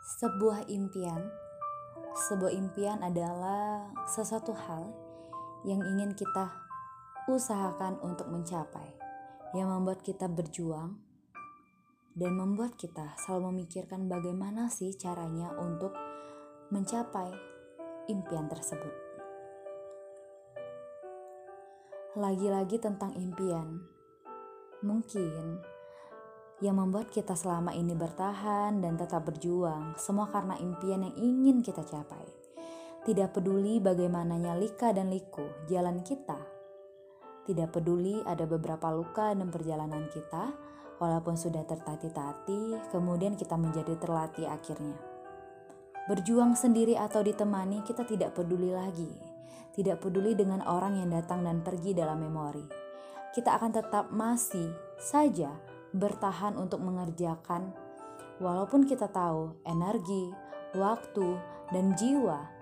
Sebuah impian, sebuah impian adalah sesuatu hal yang ingin kita usahakan untuk mencapai, yang membuat kita berjuang dan membuat kita selalu memikirkan bagaimana sih caranya untuk mencapai impian tersebut. Lagi-lagi tentang impian, mungkin yang membuat kita selama ini bertahan dan tetap berjuang, semua karena impian yang ingin kita capai. Tidak peduli bagaimananya lika dan liku jalan kita. Tidak peduli ada beberapa luka dan perjalanan kita, walaupun sudah tertati-tati, kemudian kita menjadi terlatih akhirnya. Berjuang sendiri atau ditemani, kita tidak peduli lagi. Tidak peduli dengan orang yang datang dan pergi dalam memori. Kita akan tetap masih saja bertahan untuk mengerjakan, walaupun kita tahu energi, waktu, dan jiwa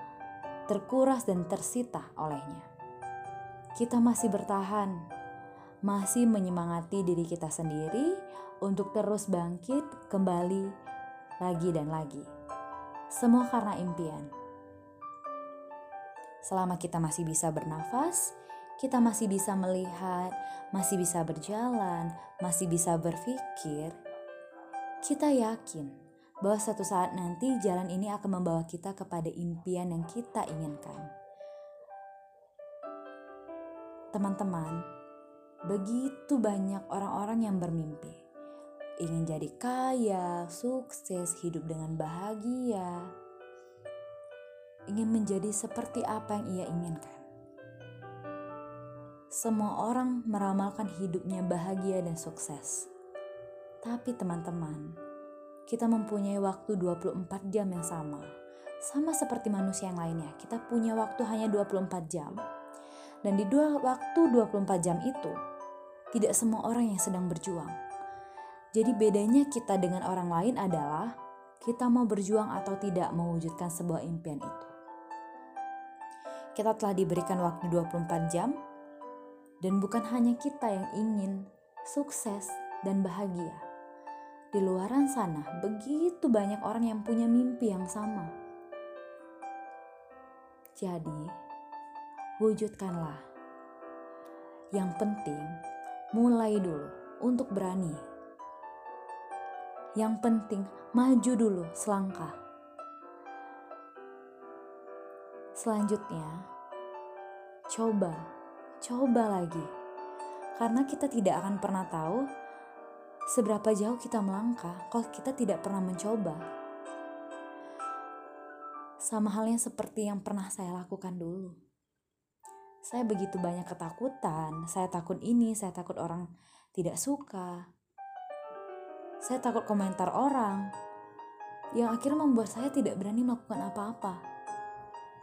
terkuras dan tersita olehnya. Kita masih bertahan, masih menyemangati diri kita sendiri untuk terus bangkit kembali lagi dan lagi. Semua karena impian. Selama kita masih bisa bernafas, kita masih bisa melihat, masih bisa berjalan, masih bisa berpikir, kita yakin bahwa suatu saat nanti jalan ini akan membawa kita kepada impian yang kita inginkan. Teman-teman, begitu banyak orang-orang yang bermimpi, ingin jadi kaya, sukses, hidup dengan bahagia, ingin menjadi seperti apa yang ia inginkan. Semua orang meramalkan hidupnya bahagia dan sukses. Tapi teman-teman, kita mempunyai waktu 24 jam yang sama. Sama seperti manusia yang lainnya, kita punya waktu hanya 24 jam. Dan di dua waktu 24 jam itu, tidak semua orang yang sedang berjuang. Jadi bedanya kita dengan orang lain adalah kita mau berjuang atau tidak mewujudkan sebuah impian itu. Kita telah diberikan waktu 24 jam dan bukan hanya kita yang ingin sukses dan bahagia. Di luaran sana, begitu banyak orang yang punya mimpi yang sama. Jadi, wujudkanlah. Yang penting, mulai dulu untuk berani. Yang penting, maju dulu selangkah. Selanjutnya, coba coba lagi. Karena kita tidak akan pernah tahu seberapa jauh kita melangkah kalau kita tidak pernah mencoba. Sama halnya seperti yang pernah saya lakukan dulu. Saya begitu banyak ketakutan, saya takut ini, saya takut orang tidak suka. Saya takut komentar orang yang akhirnya membuat saya tidak berani melakukan apa-apa.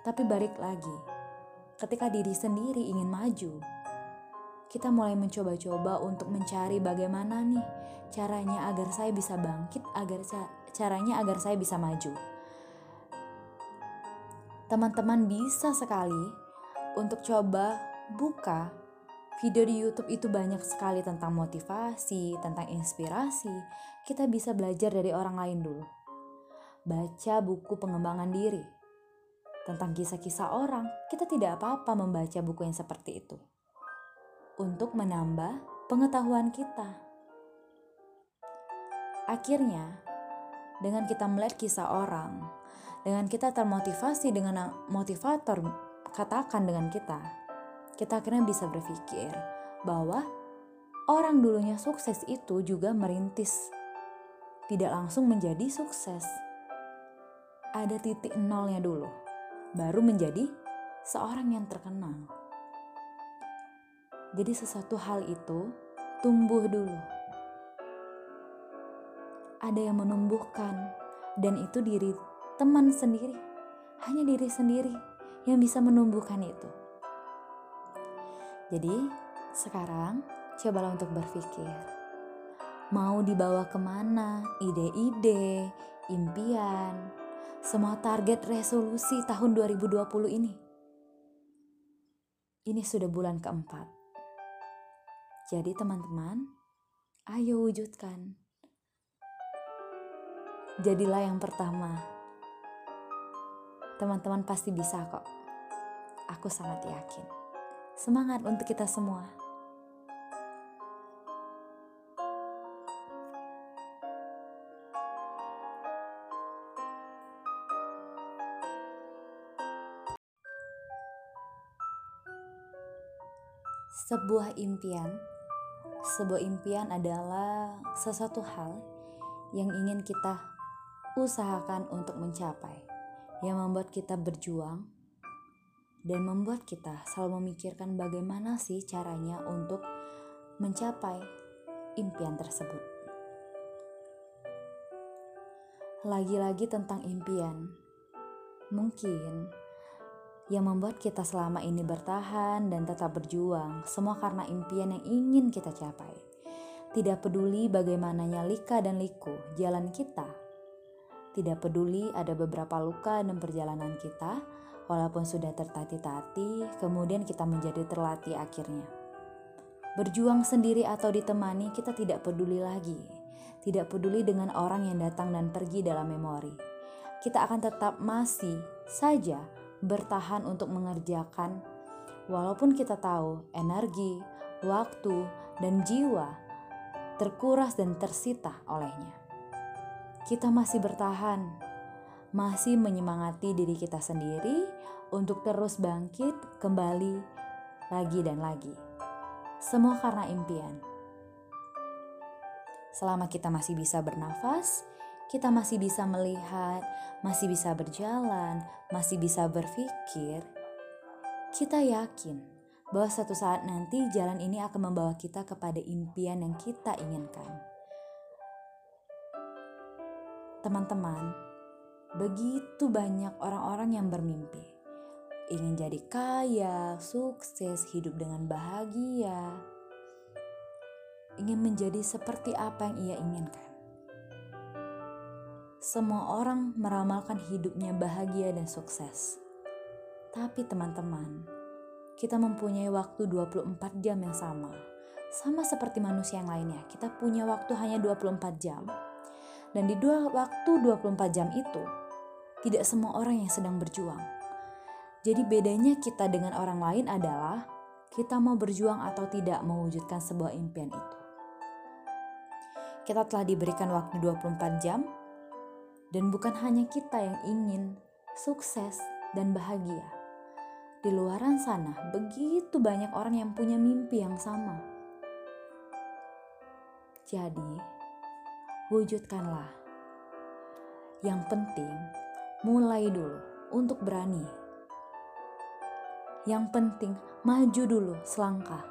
Tapi balik lagi, ketika diri sendiri ingin maju, kita mulai mencoba-coba untuk mencari bagaimana nih caranya agar saya bisa bangkit, agar caranya agar saya bisa maju. Teman-teman bisa sekali untuk coba buka video di YouTube itu banyak sekali tentang motivasi, tentang inspirasi. Kita bisa belajar dari orang lain dulu. Baca buku pengembangan diri tentang kisah-kisah orang, kita tidak apa-apa membaca buku yang seperti itu. Untuk menambah pengetahuan kita. Akhirnya, dengan kita melihat kisah orang, dengan kita termotivasi dengan motivator katakan dengan kita, kita akhirnya bisa berpikir bahwa orang dulunya sukses itu juga merintis, tidak langsung menjadi sukses. Ada titik nolnya dulu baru menjadi seorang yang terkenal. Jadi sesuatu hal itu tumbuh dulu. Ada yang menumbuhkan dan itu diri teman sendiri. Hanya diri sendiri yang bisa menumbuhkan itu. Jadi sekarang cobalah untuk berpikir. Mau dibawa ke mana ide-ide, impian, semua target resolusi tahun 2020 ini. Ini sudah bulan keempat. Jadi teman-teman, ayo wujudkan. Jadilah yang pertama. Teman-teman pasti bisa kok. Aku sangat yakin. Semangat untuk kita semua. Sebuah impian, sebuah impian adalah sesuatu hal yang ingin kita usahakan untuk mencapai, yang membuat kita berjuang dan membuat kita selalu memikirkan bagaimana sih caranya untuk mencapai impian tersebut. Lagi-lagi tentang impian, mungkin yang membuat kita selama ini bertahan dan tetap berjuang, semua karena impian yang ingin kita capai. Tidak peduli bagaimananya lika dan liku jalan kita. Tidak peduli ada beberapa luka dan perjalanan kita, walaupun sudah tertati-tati, kemudian kita menjadi terlatih akhirnya. Berjuang sendiri atau ditemani, kita tidak peduli lagi. Tidak peduli dengan orang yang datang dan pergi dalam memori. Kita akan tetap masih saja bertahan untuk mengerjakan, walaupun kita tahu energi, waktu, dan jiwa terkuras dan tersita olehnya. Kita masih bertahan, masih menyemangati diri kita sendiri untuk terus bangkit kembali lagi dan lagi. Semua karena impian. Selama kita masih bisa bernafas, kita masih bisa melihat, masih bisa berjalan, masih bisa berpikir, kita yakin bahwa suatu saat nanti jalan ini akan membawa kita kepada impian yang kita inginkan. Teman-teman, begitu banyak orang-orang yang bermimpi, ingin jadi kaya, sukses, hidup dengan bahagia, ingin menjadi seperti apa yang ia inginkan. Semua orang meramalkan hidupnya bahagia dan sukses. Tapi teman-teman, kita mempunyai waktu 24 jam yang sama. Sama seperti manusia yang lainnya, kita punya waktu hanya 24 jam. Dan di dua waktu 24 jam itu, tidak semua orang yang sedang berjuang. Jadi bedanya kita dengan orang lain adalah kita mau berjuang atau tidak mewujudkan sebuah impian itu. Kita telah diberikan waktu 24 jam dan bukan hanya kita yang ingin sukses dan bahagia. Di luaran sana, begitu banyak orang yang punya mimpi yang sama. Jadi, wujudkanlah. Yang penting, mulai dulu untuk berani. Yang penting, maju dulu selangkah.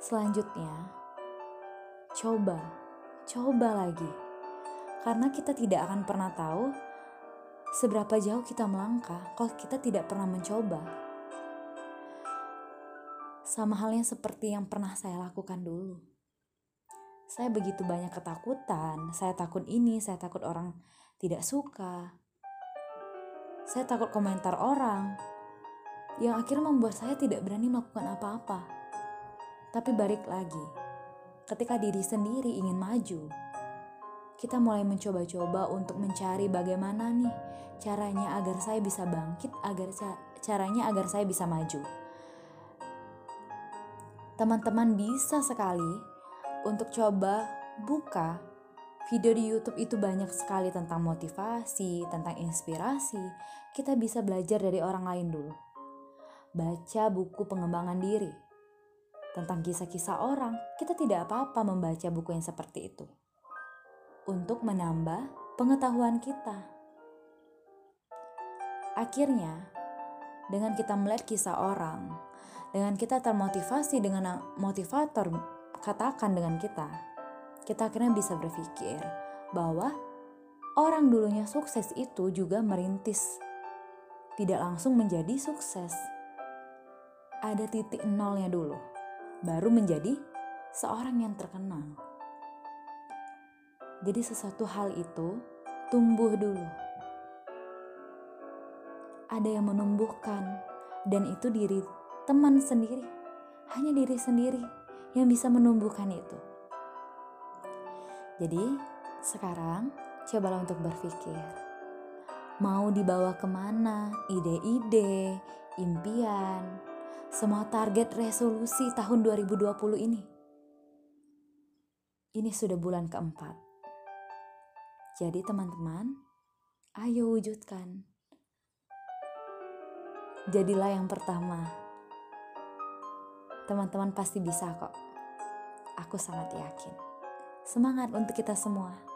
Selanjutnya, coba coba lagi. Karena kita tidak akan pernah tahu seberapa jauh kita melangkah kalau kita tidak pernah mencoba. Sama halnya seperti yang pernah saya lakukan dulu. Saya begitu banyak ketakutan, saya takut ini, saya takut orang tidak suka. Saya takut komentar orang yang akhirnya membuat saya tidak berani melakukan apa-apa. Tapi balik lagi, ketika diri sendiri ingin maju. Kita mulai mencoba-coba untuk mencari bagaimana nih caranya agar saya bisa bangkit, agar caranya agar saya bisa maju. Teman-teman bisa sekali untuk coba buka video di YouTube itu banyak sekali tentang motivasi, tentang inspirasi. Kita bisa belajar dari orang lain dulu. Baca buku pengembangan diri tentang kisah-kisah orang, kita tidak apa-apa membaca buku yang seperti itu. Untuk menambah pengetahuan kita. Akhirnya, dengan kita melihat kisah orang, dengan kita termotivasi dengan motivator katakan dengan kita, kita akhirnya bisa berpikir bahwa orang dulunya sukses itu juga merintis, tidak langsung menjadi sukses. Ada titik nolnya dulu baru menjadi seorang yang terkenal. Jadi sesuatu hal itu tumbuh dulu. Ada yang menumbuhkan dan itu diri teman sendiri. Hanya diri sendiri yang bisa menumbuhkan itu. Jadi, sekarang cobalah untuk berpikir. Mau dibawa ke mana ide-ide, impian, semua target resolusi tahun 2020 ini? Ini sudah bulan keempat. Jadi teman-teman, ayo wujudkan. Jadilah yang pertama. Teman-teman pasti bisa kok. Aku sangat yakin. Semangat untuk kita semua.